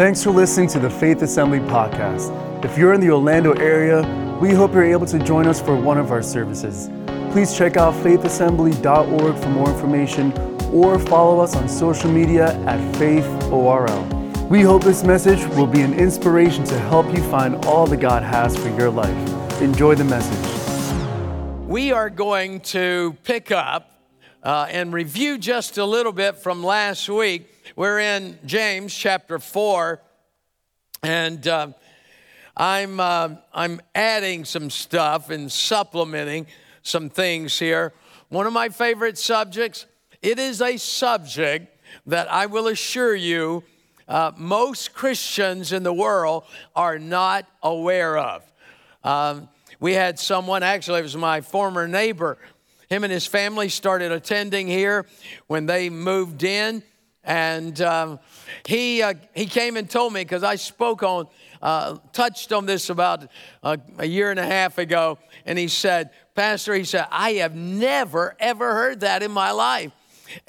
Thanks for listening to the Faith Assembly podcast. If you're in the Orlando area, we hope you're able to join us for one of our services. Please check out faithassembly.org for more information or follow us on social media at faithorl. We hope this message will be an inspiration to help you find all that God has for your life. Enjoy the message. We are going to pick up uh, and review just a little bit from last week. We're in James chapter 4, and uh, I'm, uh, I'm adding some stuff and supplementing some things here. One of my favorite subjects, it is a subject that I will assure you uh, most Christians in the world are not aware of. Um, we had someone, actually, it was my former neighbor. Him and his family started attending here when they moved in. And um, he, uh, he came and told me, because I spoke on, uh, touched on this about uh, a year and a half ago. And he said, Pastor, he said, I have never, ever heard that in my life.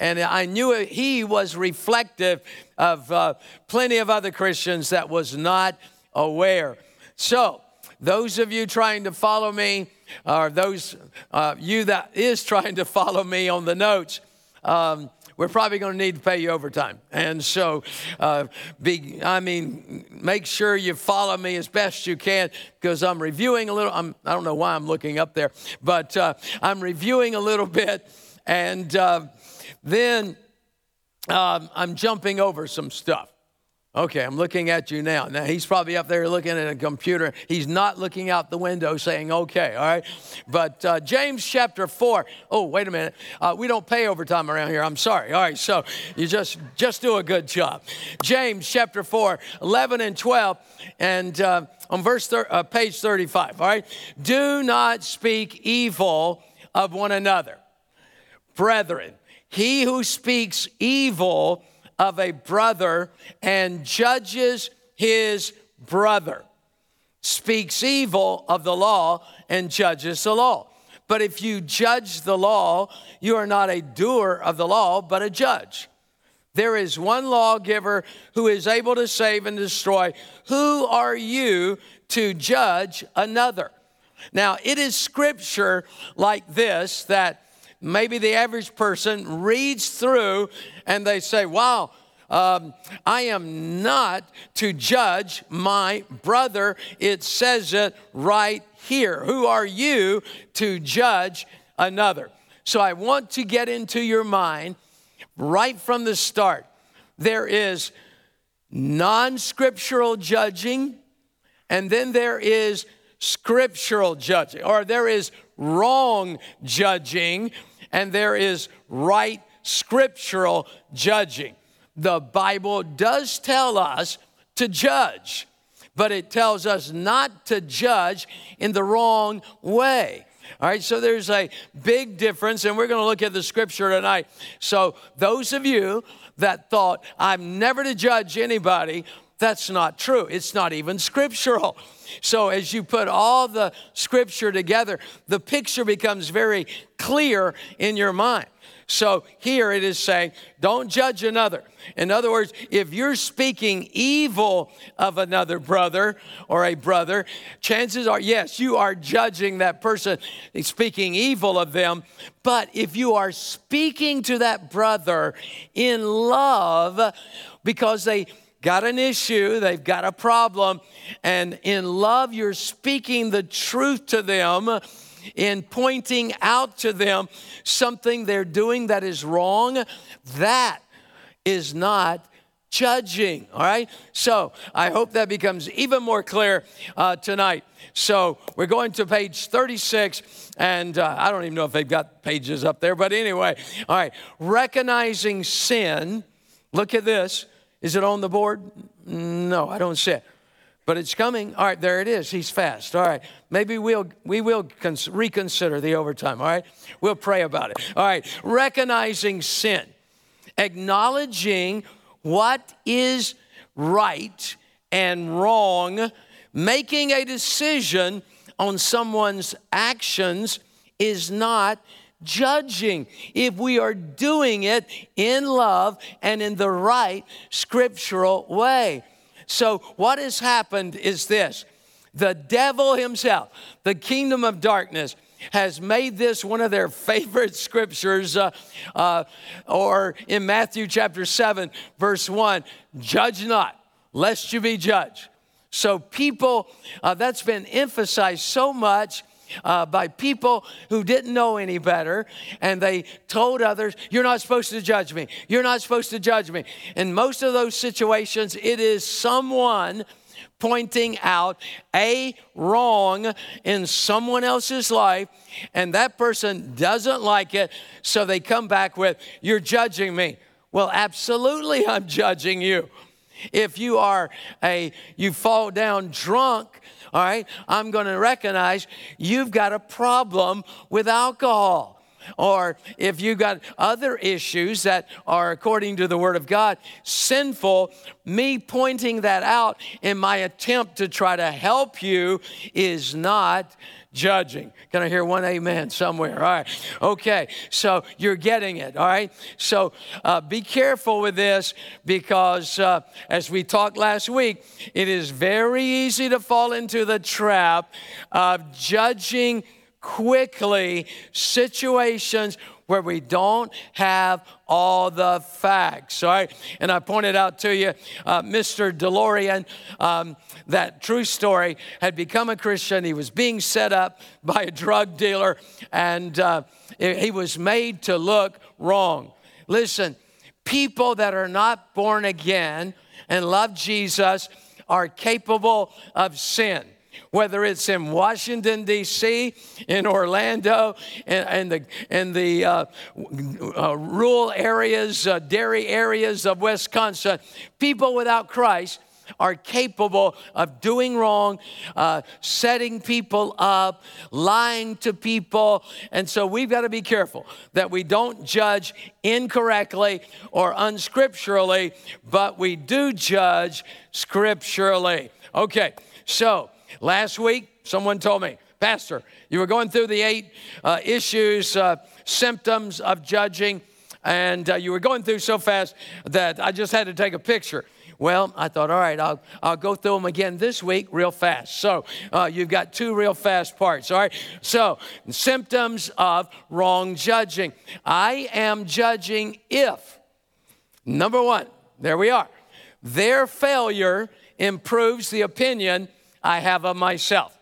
And I knew he was reflective of uh, plenty of other Christians that was not aware. So, those of you trying to follow me, or those uh, you that is trying to follow me on the notes, um, we're probably going to need to pay you overtime. And so, uh, be, I mean, make sure you follow me as best you can because I'm reviewing a little. I'm, I don't know why I'm looking up there, but uh, I'm reviewing a little bit. And uh, then um, I'm jumping over some stuff. Okay, I'm looking at you now. Now, he's probably up there looking at a computer. He's not looking out the window saying, okay, all right? But uh, James chapter 4. Oh, wait a minute. Uh, we don't pay overtime around here. I'm sorry. All right, so you just, just do a good job. James chapter 4, 11 and 12, and uh, on verse thir- uh, page 35, all right? Do not speak evil of one another. Brethren, he who speaks evil of a brother and judges his brother, speaks evil of the law and judges the law. But if you judge the law, you are not a doer of the law, but a judge. There is one lawgiver who is able to save and destroy. Who are you to judge another? Now, it is scripture like this that maybe the average person reads through and they say, Wow, um, I am not to judge my brother. It says it right here. Who are you to judge another? So I want to get into your mind right from the start. There is non scriptural judging, and then there is scriptural judging, or there is wrong judging, and there is right scriptural judging. The Bible does tell us to judge, but it tells us not to judge in the wrong way. All right, so there's a big difference, and we're going to look at the scripture tonight. So, those of you that thought, I'm never to judge anybody, that's not true. It's not even scriptural. So, as you put all the scripture together, the picture becomes very clear in your mind. So here it is saying, don't judge another. In other words, if you're speaking evil of another brother or a brother, chances are, yes, you are judging that person, speaking evil of them. But if you are speaking to that brother in love, because they got an issue, they've got a problem, and in love, you're speaking the truth to them in pointing out to them something they're doing that is wrong, that is not judging. All right? So I hope that becomes even more clear uh, tonight. So we're going to page 36, and uh, I don't even know if they've got pages up there, but anyway, all right. Recognizing sin. Look at this. Is it on the board? No, I don't see it but it's coming. All right, there it is. He's fast. All right, maybe we'll we will cons- reconsider the overtime. All right, we'll pray about it. All right, recognizing sin, acknowledging what is right and wrong, making a decision on someone's actions is not judging if we are doing it in love and in the right scriptural way. So, what has happened is this the devil himself, the kingdom of darkness, has made this one of their favorite scriptures, uh, uh, or in Matthew chapter 7, verse 1 judge not, lest you be judged. So, people, uh, that's been emphasized so much. Uh, by people who didn't know any better, and they told others, You're not supposed to judge me. You're not supposed to judge me. In most of those situations, it is someone pointing out a wrong in someone else's life, and that person doesn't like it, so they come back with, You're judging me. Well, absolutely, I'm judging you. If you are a, you fall down drunk, all right, I'm going to recognize you've got a problem with alcohol. Or if you've got other issues that are, according to the Word of God, sinful, me pointing that out in my attempt to try to help you is not judging. Can I hear one amen somewhere? All right. Okay. So you're getting it. All right. So uh, be careful with this because, uh, as we talked last week, it is very easy to fall into the trap of judging quickly situations where we don't have all the facts. All right. And I pointed out to you, uh, Mr. DeLorean, um, that true story, had become a Christian. He was being set up by a drug dealer, and uh, he was made to look wrong. Listen, people that are not born again and love Jesus are capable of sin whether it's in Washington, D.C., in Orlando, and, the, in the uh, uh, rural areas, uh, dairy areas of Wisconsin, people without Christ are capable of doing wrong, uh, setting people up, lying to people. And so we've got to be careful that we don't judge incorrectly or unscripturally, but we do judge scripturally. Okay, so Last week, someone told me, Pastor, you were going through the eight uh, issues, uh, symptoms of judging, and uh, you were going through so fast that I just had to take a picture. Well, I thought, all right, I'll, I'll go through them again this week real fast. So uh, you've got two real fast parts, all right? So, symptoms of wrong judging. I am judging if, number one, there we are, their failure improves the opinion I have of myself.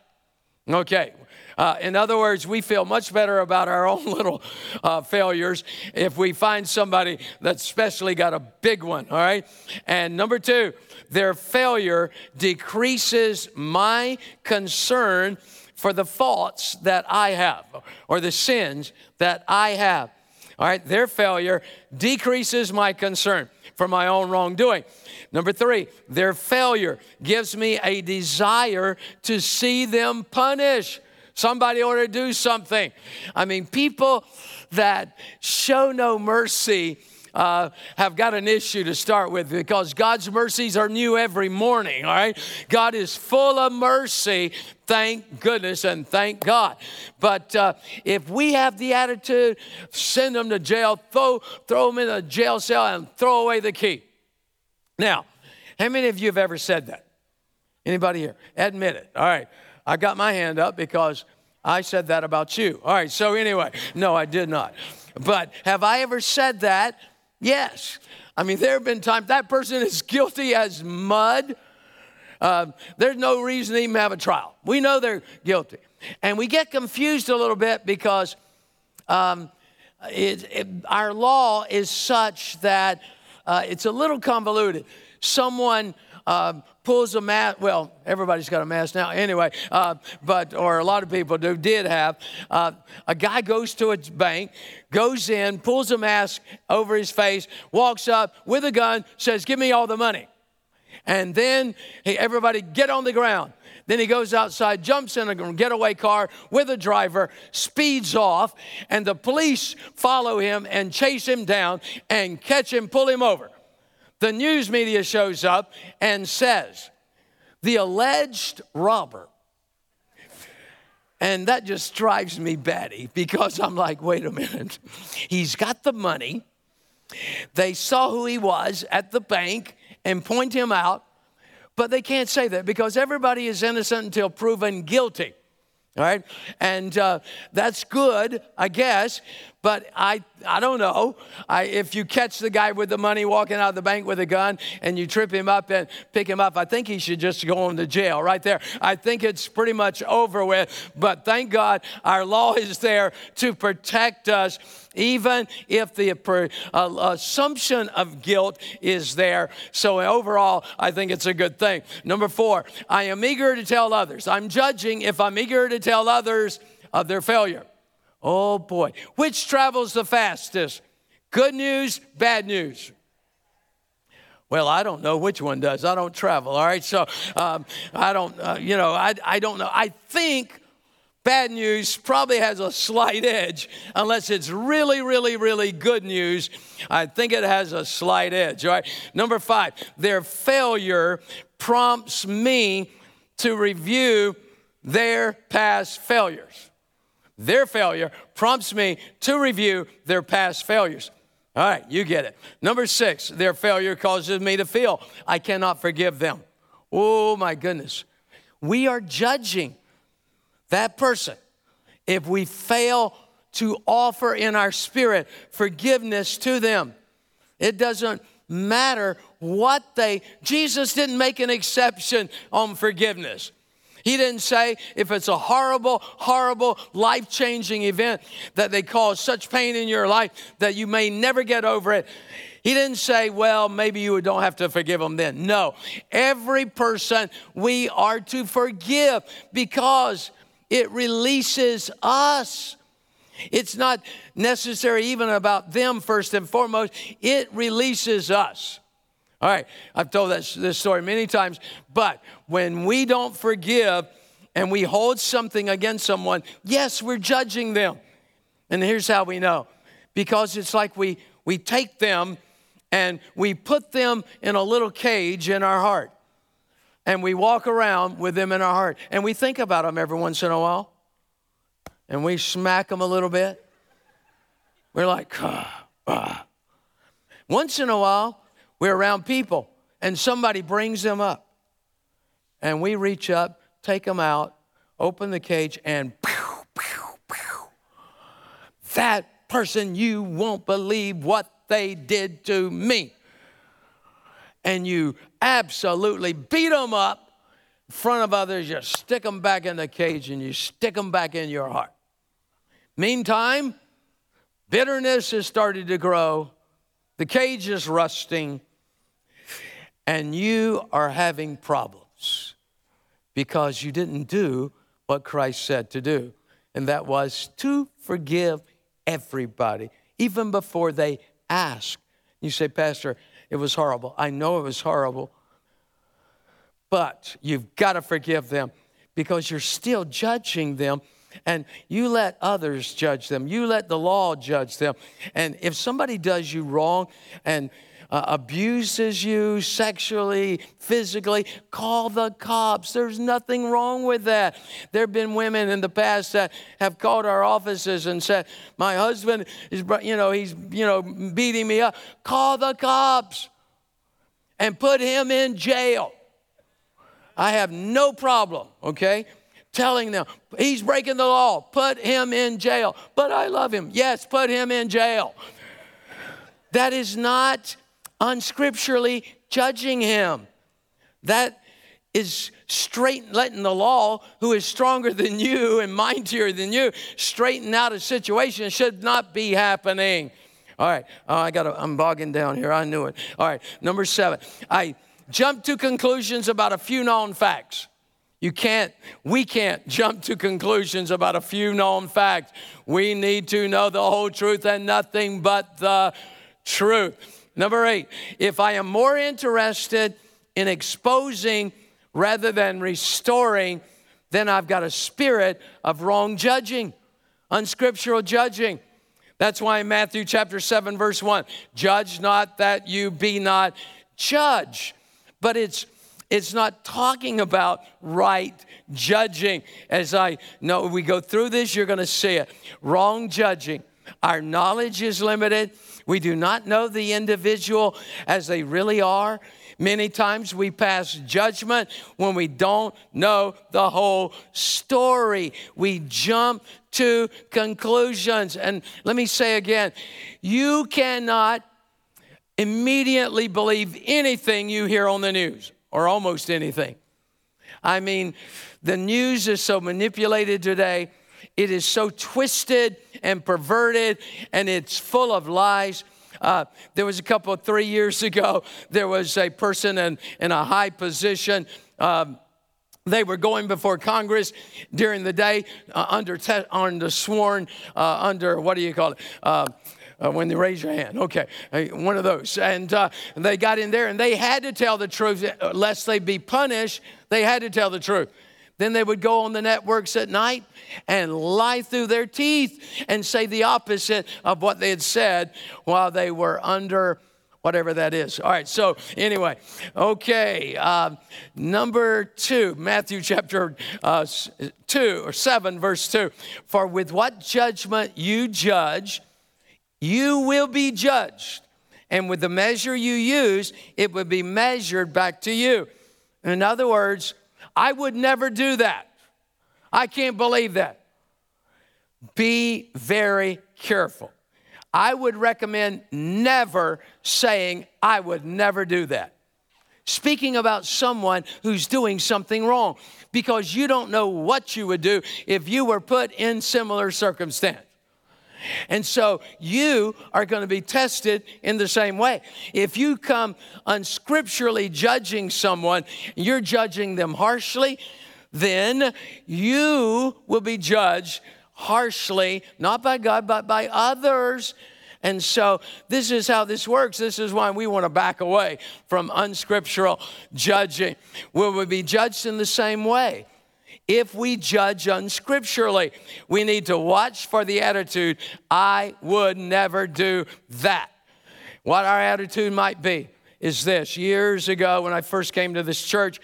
Okay. Uh, in other words, we feel much better about our own little uh, failures if we find somebody that's especially got a big one, all right? And number two, their failure decreases my concern for the faults that I have or the sins that I have. All right, their failure decreases my concern for my own wrongdoing. Number three, their failure gives me a desire to see them punished. Somebody ought to do something. I mean, people that show no mercy uh, have got an issue to start with because God's mercies are new every morning, all right? God is full of mercy, thank goodness and thank God. But uh, if we have the attitude, send them to jail, throw, throw them in a jail cell, and throw away the key. Now, how many of you have ever said that? Anybody here? Admit it. All right. I got my hand up because I said that about you. All right. So, anyway, no, I did not. But have I ever said that Yes. I mean, there have been times that person is guilty as mud. Uh, there's no reason to even have a trial. We know they're guilty. And we get confused a little bit because um, it, it, our law is such that uh, it's a little convoluted. Someone uh, pulls a mask. Well, everybody's got a mask now anyway, uh, but, or a lot of people do, did have. Uh, a guy goes to a bank, goes in, pulls a mask over his face, walks up with a gun, says, Give me all the money. And then hey, everybody get on the ground. Then he goes outside, jumps in a getaway car with a driver, speeds off, and the police follow him and chase him down and catch him, pull him over the news media shows up and says, the alleged robber. And that just drives me batty because I'm like, wait a minute. He's got the money. They saw who he was at the bank and point him out. But they can't say that because everybody is innocent until proven guilty. All right? And uh, that's good, I guess. But I, I don't know. I, if you catch the guy with the money walking out of the bank with a gun and you trip him up and pick him up, I think he should just go into jail right there. I think it's pretty much over with. But thank God our law is there to protect us, even if the uh, assumption of guilt is there. So overall, I think it's a good thing. Number four, I am eager to tell others. I'm judging if I'm eager to tell others of their failure. Oh boy. Which travels the fastest? Good news, bad news? Well, I don't know which one does. I don't travel, all right? So um, I don't, uh, you know, I, I don't know. I think bad news probably has a slight edge, unless it's really, really, really good news. I think it has a slight edge, all right? Number five, their failure prompts me to review their past failures. Their failure prompts me to review their past failures. All right, you get it. Number six, their failure causes me to feel I cannot forgive them. Oh my goodness. We are judging that person if we fail to offer in our spirit forgiveness to them. It doesn't matter what they, Jesus didn't make an exception on forgiveness. He didn't say if it's a horrible, horrible, life changing event that they cause such pain in your life that you may never get over it. He didn't say, well, maybe you don't have to forgive them then. No. Every person we are to forgive because it releases us. It's not necessary even about them first and foremost, it releases us. All right, I've told this, this story many times, but when we don't forgive and we hold something against someone, yes, we're judging them. And here's how we know because it's like we, we take them and we put them in a little cage in our heart. And we walk around with them in our heart. And we think about them every once in a while. And we smack them a little bit. We're like, ah, ah. Once in a while, we're around people and somebody brings them up. And we reach up, take them out, open the cage, and pew, pew, pew. that person, you won't believe what they did to me. And you absolutely beat them up in front of others, you stick them back in the cage and you stick them back in your heart. Meantime, bitterness has started to grow, the cage is rusting, and you are having problems because you didn't do what Christ said to do, and that was to forgive everybody, even before they ask. You say, Pastor, it was horrible. I know it was horrible, but you've got to forgive them because you're still judging them and you let others judge them. You let the law judge them. And if somebody does you wrong and uh, abuses you sexually, physically, call the cops. There's nothing wrong with that. There have been women in the past that have called our offices and said, "My husband is, you know, he's, you know, beating me up." Call the cops and put him in jail. I have no problem, okay? Telling them he's breaking the law, put him in jail. But I love him. Yes, put him in jail. That is not unscripturally judging him. That is straight letting the law, who is stronger than you and mightier than you, straighten out a situation that should not be happening. All right, oh, I got. I'm bogging down here. I knew it. All right, number seven. I jump to conclusions about a few known facts. You can't, we can't jump to conclusions about a few known facts. We need to know the whole truth and nothing but the truth. Number eight, if I am more interested in exposing rather than restoring, then I've got a spirit of wrong judging, unscriptural judging. That's why in Matthew chapter 7, verse 1, judge not that you be not judge. But it's it's not talking about right judging. As I know, we go through this, you're going to see it. Wrong judging. Our knowledge is limited. We do not know the individual as they really are. Many times we pass judgment when we don't know the whole story. We jump to conclusions. And let me say again you cannot immediately believe anything you hear on the news or almost anything. I mean, the news is so manipulated today, it is so twisted and perverted, and it's full of lies. Uh, there was a couple, of three years ago, there was a person in, in a high position. Um, they were going before Congress during the day uh, under, te- under sworn, uh, under what do you call it? Uh, uh, when they raise your hand. Okay, one of those. And uh, they got in there and they had to tell the truth, lest they be punished. They had to tell the truth. Then they would go on the networks at night and lie through their teeth and say the opposite of what they had said while they were under whatever that is. All right, so anyway, okay, uh, number two, Matthew chapter uh, 2 or 7, verse 2. For with what judgment you judge, you will be judged. And with the measure you use, it will be measured back to you. In other words, I would never do that. I can't believe that. Be very careful. I would recommend never saying, I would never do that. Speaking about someone who's doing something wrong because you don't know what you would do if you were put in similar circumstance. And so you are going to be tested in the same way. If you come unscripturally judging someone, you're judging them harshly, then you will be judged harshly, not by God, but by others. And so, this is how this works. This is why we want to back away from unscriptural judging. Will we be judged in the same way? If we judge unscripturally. We need to watch for the attitude, I would never do that. What our attitude might be is this years ago, when I first came to this church,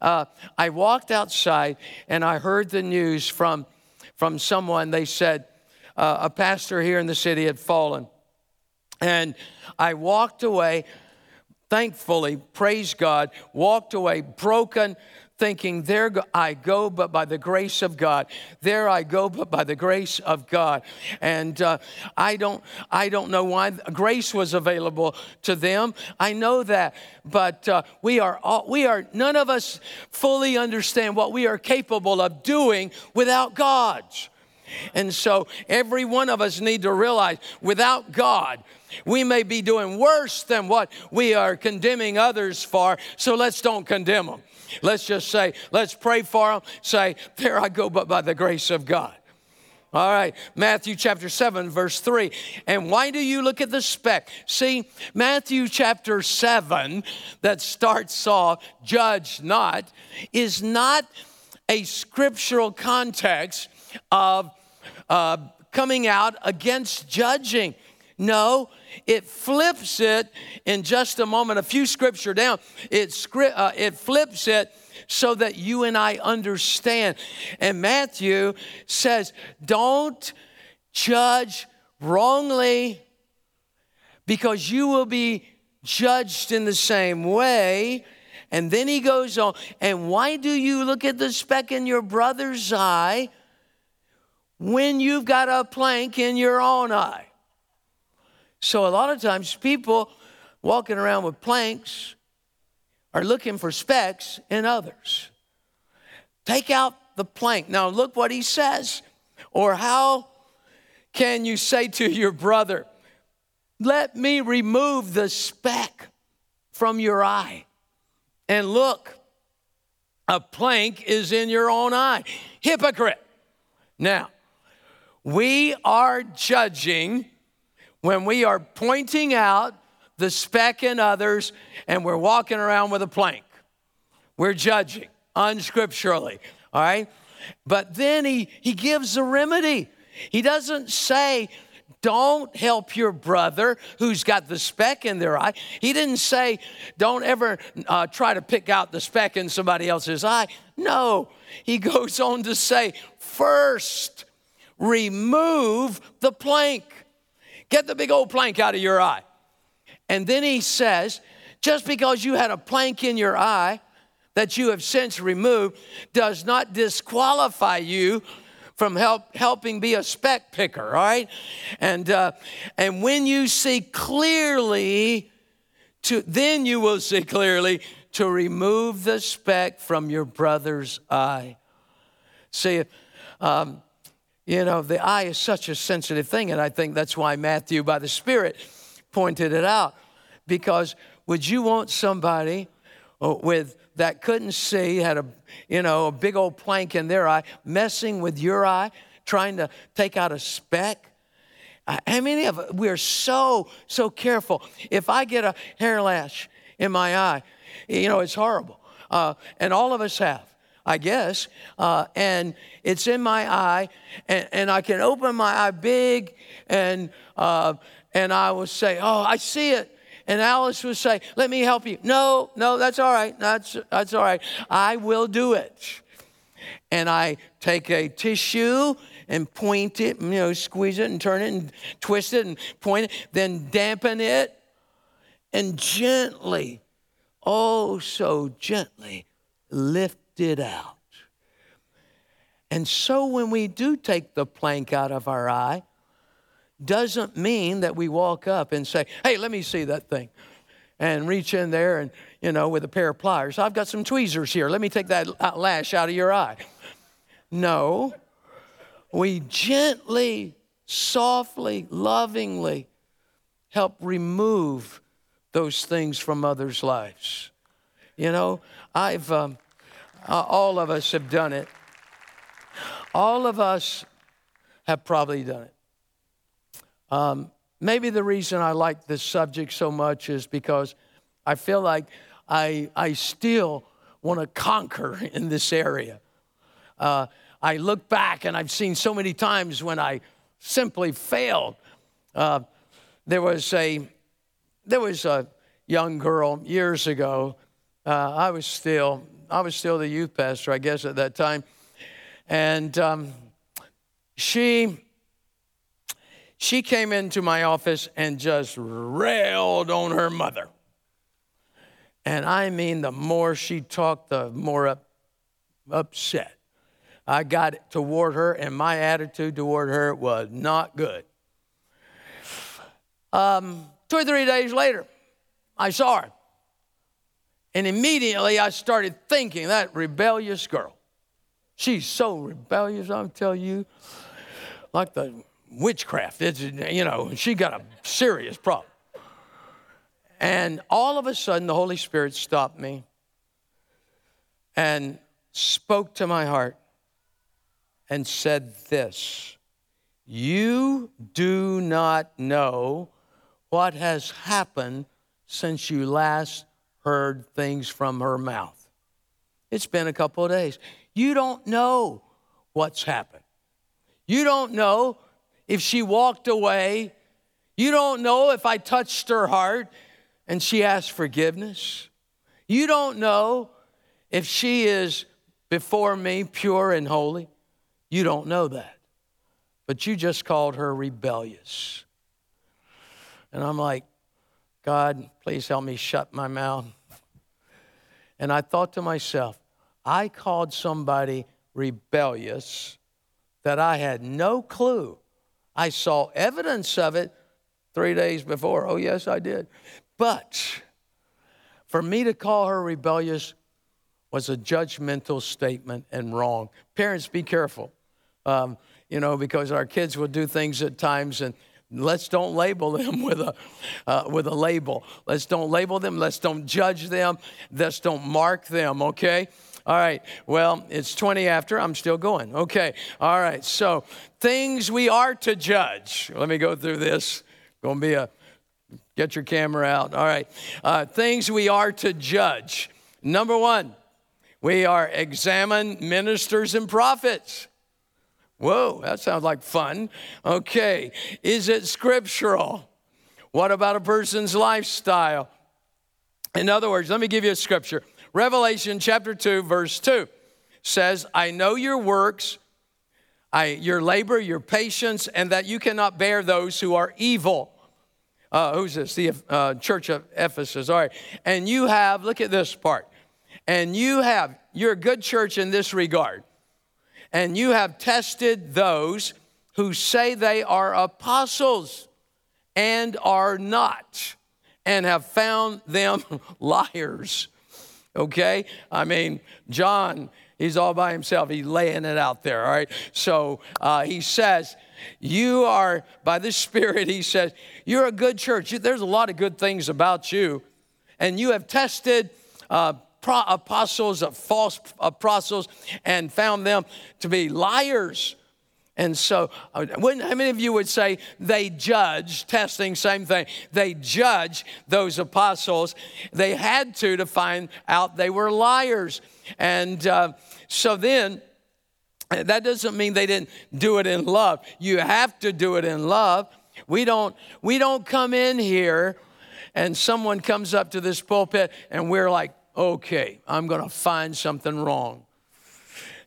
uh, I walked outside and I heard the news from, from someone. They said uh, a pastor here in the city had fallen. And I walked away, thankfully, praise God, walked away broken, thinking, There I go, but by the grace of God. There I go, but by the grace of God. And uh, I, don't, I don't know why grace was available to them. I know that. But uh, we, are all, we are, none of us fully understand what we are capable of doing without God's. And so every one of us need to realize without God, we may be doing worse than what we are condemning others for, so let's don't condemn them. Let's just say, let's pray for them. Say, there I go, but by the grace of God. All right, Matthew chapter 7, verse 3. And why do you look at the speck? See, Matthew chapter 7, that starts off, judge not, is not a scriptural context of uh, coming out against judging. No, it flips it in just a moment, a few scripture down. It, uh, it flips it so that you and I understand. And Matthew says, don't judge wrongly because you will be judged in the same way. And then he goes on, and why do you look at the speck in your brother's eye when you've got a plank in your own eye? So, a lot of times, people walking around with planks are looking for specks in others. Take out the plank. Now, look what he says. Or, how can you say to your brother, Let me remove the speck from your eye? And look, a plank is in your own eye. Hypocrite. Now, we are judging when we are pointing out the speck in others and we're walking around with a plank. We're judging unscripturally, all right? But then he, he gives a remedy. He doesn't say, don't help your brother who's got the speck in their eye. He didn't say, don't ever uh, try to pick out the speck in somebody else's eye. No, he goes on to say, first, remove the plank. Get the big old plank out of your eye. And then he says, Just because you had a plank in your eye that you have since removed does not disqualify you from help, helping be a speck picker, all right? And, uh, and when you see clearly, to, then you will see clearly to remove the speck from your brother's eye. See, um, you know, the eye is such a sensitive thing, and I think that's why Matthew, by the Spirit, pointed it out. Because would you want somebody uh, with that couldn't see, had a you know a big old plank in their eye, messing with your eye, trying to take out a speck? How many of us, we're so, so careful. If I get a hair lash in my eye, you know, it's horrible. Uh, and all of us have. I guess, uh, and it's in my eye, and, and, I can open my eye big, and uh, and I will say, "Oh, I see it," and Alice would say, "Let me help you." No, no, that's all right. That's that's all right. I will do it, and I take a tissue and point it, you know, squeeze it and turn it and twist it and point it, then dampen it, and gently, oh, so gently lift it out. And so when we do take the plank out of our eye, doesn't mean that we walk up and say, hey, let me see that thing. And reach in there and, you know, with a pair of pliers. I've got some tweezers here. Let me take that lash out of your eye. No. We gently, softly, lovingly help remove those things from others' lives. You know, I've. Um, uh, all of us have done it. All of us have probably done it. Um, maybe the reason I like this subject so much is because I feel like I, I still want to conquer in this area. Uh, I look back and I've seen so many times when I simply failed. Uh, there was a there was a young girl years ago. Uh, I was still I was still the youth pastor, I guess, at that time. And um, she, she came into my office and just railed on her mother. And I mean, the more she talked, the more up, upset I got toward her, and my attitude toward her was not good. Um, two or three days later, I saw her. And immediately I started thinking that rebellious girl. She's so rebellious, I'm telling you, like the witchcraft. It's, you know, she got a serious problem. And all of a sudden, the Holy Spirit stopped me and spoke to my heart and said this You do not know what has happened since you last heard things from her mouth. It's been a couple of days. You don't know what's happened. You don't know if she walked away. You don't know if I touched her heart and she asked forgiveness. You don't know if she is before me pure and holy. You don't know that. But you just called her rebellious. And I'm like, God, please help me shut my mouth. And I thought to myself, I called somebody rebellious that I had no clue. I saw evidence of it three days before. Oh, yes, I did. But for me to call her rebellious was a judgmental statement and wrong. Parents, be careful, um, you know, because our kids will do things at times and Let's don't label them with a, uh, with a label. Let's don't label them. Let's don't judge them. Let's don't mark them, okay? All right. Well, it's 20 after. I'm still going. Okay. All right. So, things we are to judge. Let me go through this. To be a, get your camera out. All right. Uh, things we are to judge. Number one, we are examine ministers and prophets. Whoa, that sounds like fun. Okay, is it scriptural? What about a person's lifestyle? In other words, let me give you a scripture. Revelation chapter 2, verse 2 says, I know your works, I, your labor, your patience, and that you cannot bear those who are evil. Uh, who's this? The uh, church of Ephesus. All right. And you have, look at this part. And you have, you're a good church in this regard. And you have tested those who say they are apostles and are not, and have found them liars. Okay? I mean, John, he's all by himself. He's laying it out there, all right? So uh, he says, You are, by the Spirit, he says, You're a good church. There's a lot of good things about you. And you have tested uh, pro- apostles, of false apostles, and found them to be liars. And so, uh, how many of you would say they judge, testing, same thing, they judge those apostles? They had to to find out they were liars. And uh, so then, that doesn't mean they didn't do it in love. You have to do it in love. We don't, we don't come in here and someone comes up to this pulpit and we're like, okay, I'm going to find something wrong.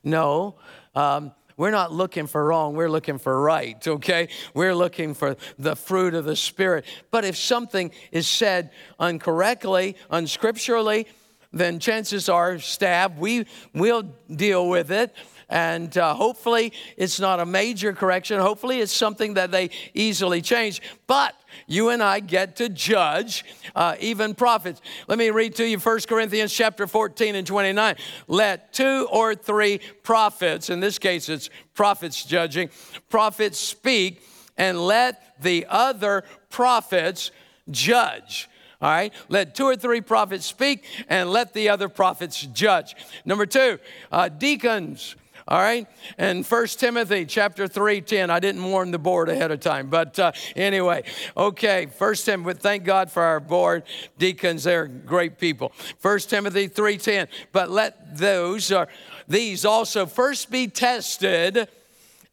No, um, we're not looking for wrong, we're looking for right, okay? We're looking for the fruit of the Spirit. But if something is said incorrectly, unscripturally, then chances are, stab, we will deal with it. And uh, hopefully, it's not a major correction. Hopefully, it's something that they easily change. But you and I get to judge uh, even prophets. Let me read to you 1 Corinthians chapter 14 and 29. Let two or three prophets, in this case it's prophets judging, prophets speak, and let the other prophets judge. All right, let two or three prophets speak and let the other prophets judge. Number two, uh, deacons all right? And First Timothy chapter 3, 10. I didn't warn the board ahead of time, but uh, anyway, okay, First Timothy, thank God for our board deacons. They're great people. First Timothy 3, 10. But let those, or these also first be tested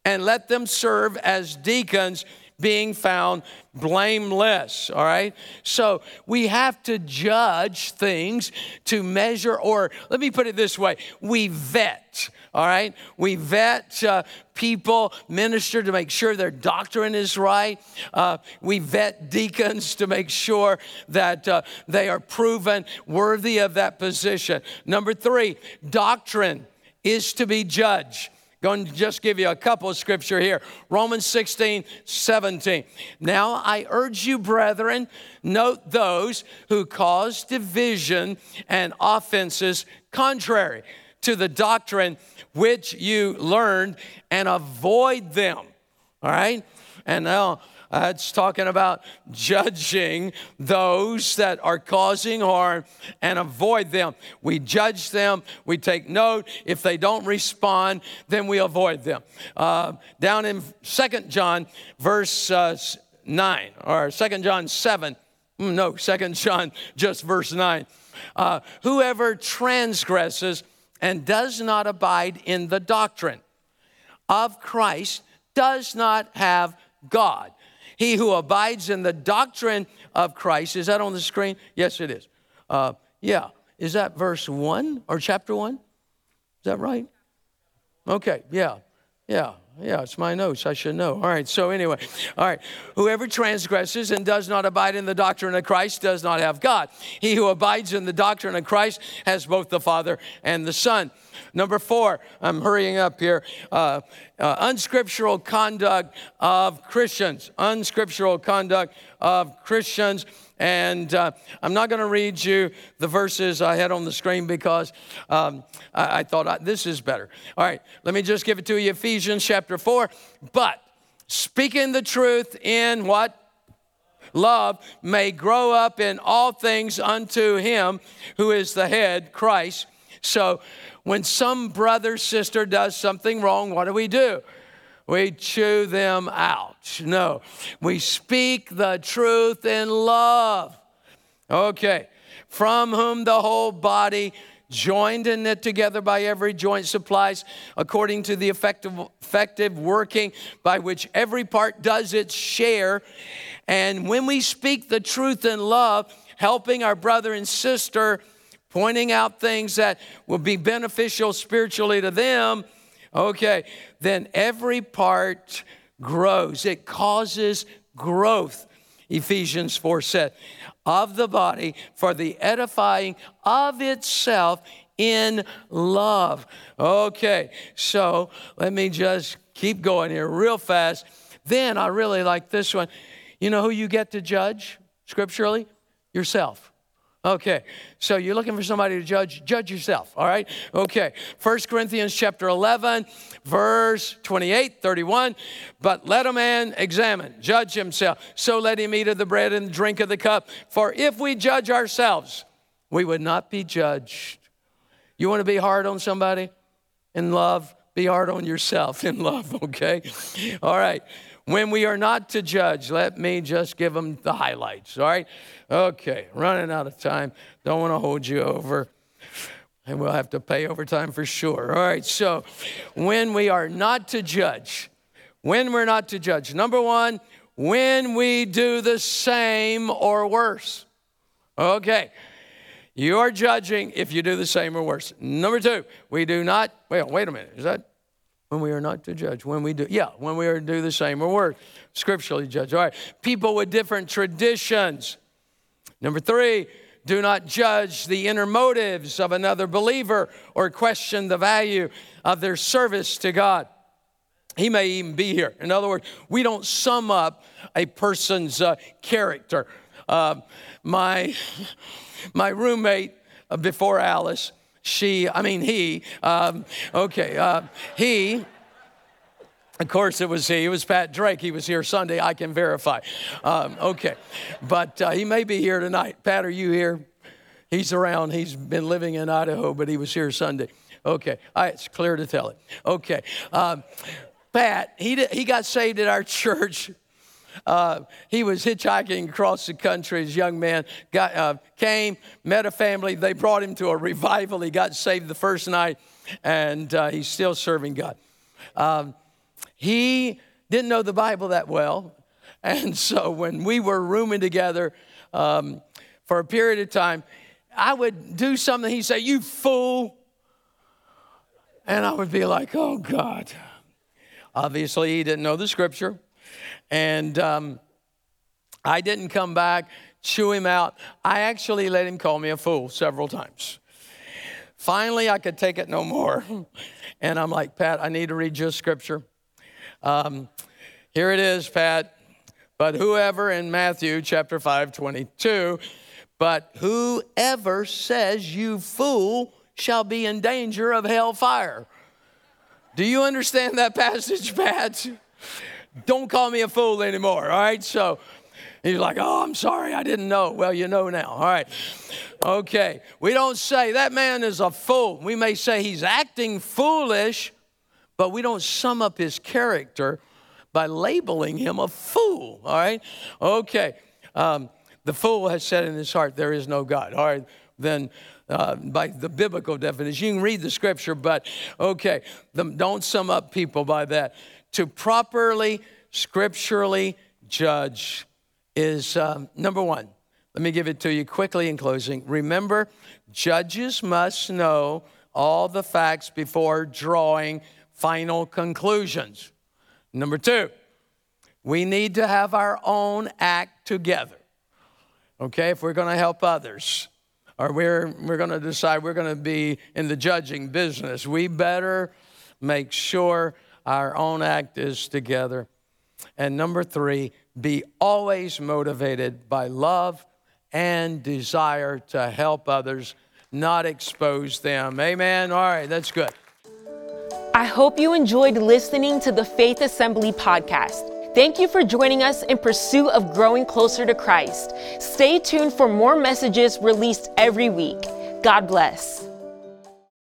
and let them serve as deacons being found blameless, all right? So we have to judge things to measure, or let me put it this way we vet, all right? We vet uh, people, minister to make sure their doctrine is right. Uh, we vet deacons to make sure that uh, they are proven worthy of that position. Number three, doctrine is to be judged. Going to just give you a couple of scripture here. Romans 16, 17. Now I urge you, brethren, note those who cause division and offenses contrary to the doctrine which you learned and avoid them. All right? And now uh, it's talking about judging those that are causing harm and avoid them. We judge them, we take note. If they don't respond, then we avoid them. Uh, down in Second John, verse uh, 9, or Second John 7, mm, no, Second John, just verse 9. Uh, whoever transgresses and does not abide in the doctrine of Christ does not have God. He who abides in the doctrine of Christ, is that on the screen? Yes, it is. Uh, yeah. Is that verse 1 or chapter 1? Is that right? Okay, yeah, yeah. Yeah, it's my notes. I should know. All right, so anyway, all right. Whoever transgresses and does not abide in the doctrine of Christ does not have God. He who abides in the doctrine of Christ has both the Father and the Son. Number four, I'm hurrying up here. Uh, uh, unscriptural conduct of Christians. Unscriptural conduct of Christians. And uh, I'm not going to read you the verses I had on the screen because um, I, I, thought I, this is better. All right, let me just give it to you Ephesians chapter 4. But speaking the truth in what? Love may grow up in all things unto him who is the head, Christ. So when some brother, sister does something wrong, what do we do? We chew them out. No, we speak the truth in love. Okay, from whom the whole body joined and knit together by every joint supplies according to the effective, effective working by which every part does its share. And when we speak the truth in love, helping our brother and sister pointing out things that will be beneficial spiritually to them, okay, then every part grows. It causes growth. Ephesians 4 said, of the body for the edifying of itself in love. Okay, so let me just keep going here real fast. Then I really like this one. You know who you get to judge scripturally? Yourself. Okay, so you're looking for somebody to judge, judge yourself, all right? Okay, 1 Corinthians chapter 11, verse 28, 31. But let a man examine, judge himself. So let him eat of the bread and drink of the cup. For if we judge ourselves, we would not be judged. You want to be hard on somebody in love? Be hard on yourself in love, okay? All right. When we are not to judge, let me just give them the highlights, all right? Okay, running out of time. Don't want to hold you over. And we'll have to pay overtime for sure. All right, so when we are not to judge, when we're not to judge, number one, when we do the same or worse. Okay, you are judging if you do the same or worse. Number two, we do not, well, wait a minute, is that when we are not to judge. When we do, yeah, when we are to do the same or worse. Scripturally judge. All right. People with different traditions. Number three, do not judge the inner motives of another believer or question the value of their service to God. He may even be here. In other words, we don't sum up a person's uh, character. Uh, my, my roommate before Alice, she, I mean, he, um, okay, uh, he, of course, it was he. It was Pat Drake. He was here Sunday. I can verify. Um, okay. But uh, he may be here tonight. Pat, are you here? He's around. He's been living in Idaho, but he was here Sunday. Okay. It's clear to tell it. Okay. Um, Pat, he, he got saved at our church uh, he was hitchhiking across the country as a young man, got, uh, came, met a family. They brought him to a revival. He got saved the first night, and uh, he's still serving God. Um, he didn't know the Bible that well. And so when we were rooming together um, for a period of time, I would do something. He'd say, You fool. And I would be like, Oh, God. Obviously, he didn't know the scripture. And um, I didn't come back, chew him out. I actually let him call me a fool several times. Finally, I could take it no more. And I'm like, Pat, I need to read your scripture. Um, here it is, Pat. But whoever in Matthew chapter 5, 22, but whoever says you fool shall be in danger of hell fire. Do you understand that passage, Pat? Don't call me a fool anymore. All right. So he's like, Oh, I'm sorry. I didn't know. Well, you know now. All right. Okay. We don't say that man is a fool. We may say he's acting foolish, but we don't sum up his character by labeling him a fool. All right. Okay. Um, the fool has said in his heart, There is no God. All right. Then uh, by the biblical definition. You can read the scripture, but okay, the, don't sum up people by that to properly scripturally judge is um, number one. Let me give it to you quickly in closing. Remember, judges must know all the facts before drawing final conclusions. Number two, we need to have our own act together. Okay, if we're to help others, or we're, we're to decide we're to be in the judging business, we better make sure our own act is together. And number three, be always motivated by love and desire to help others, not expose them. Amen. All right, that's good. I hope you enjoyed listening to the Faith Assembly podcast. Thank you for joining us in pursuit of growing closer to Christ. Stay tuned for more messages released every week. God bless.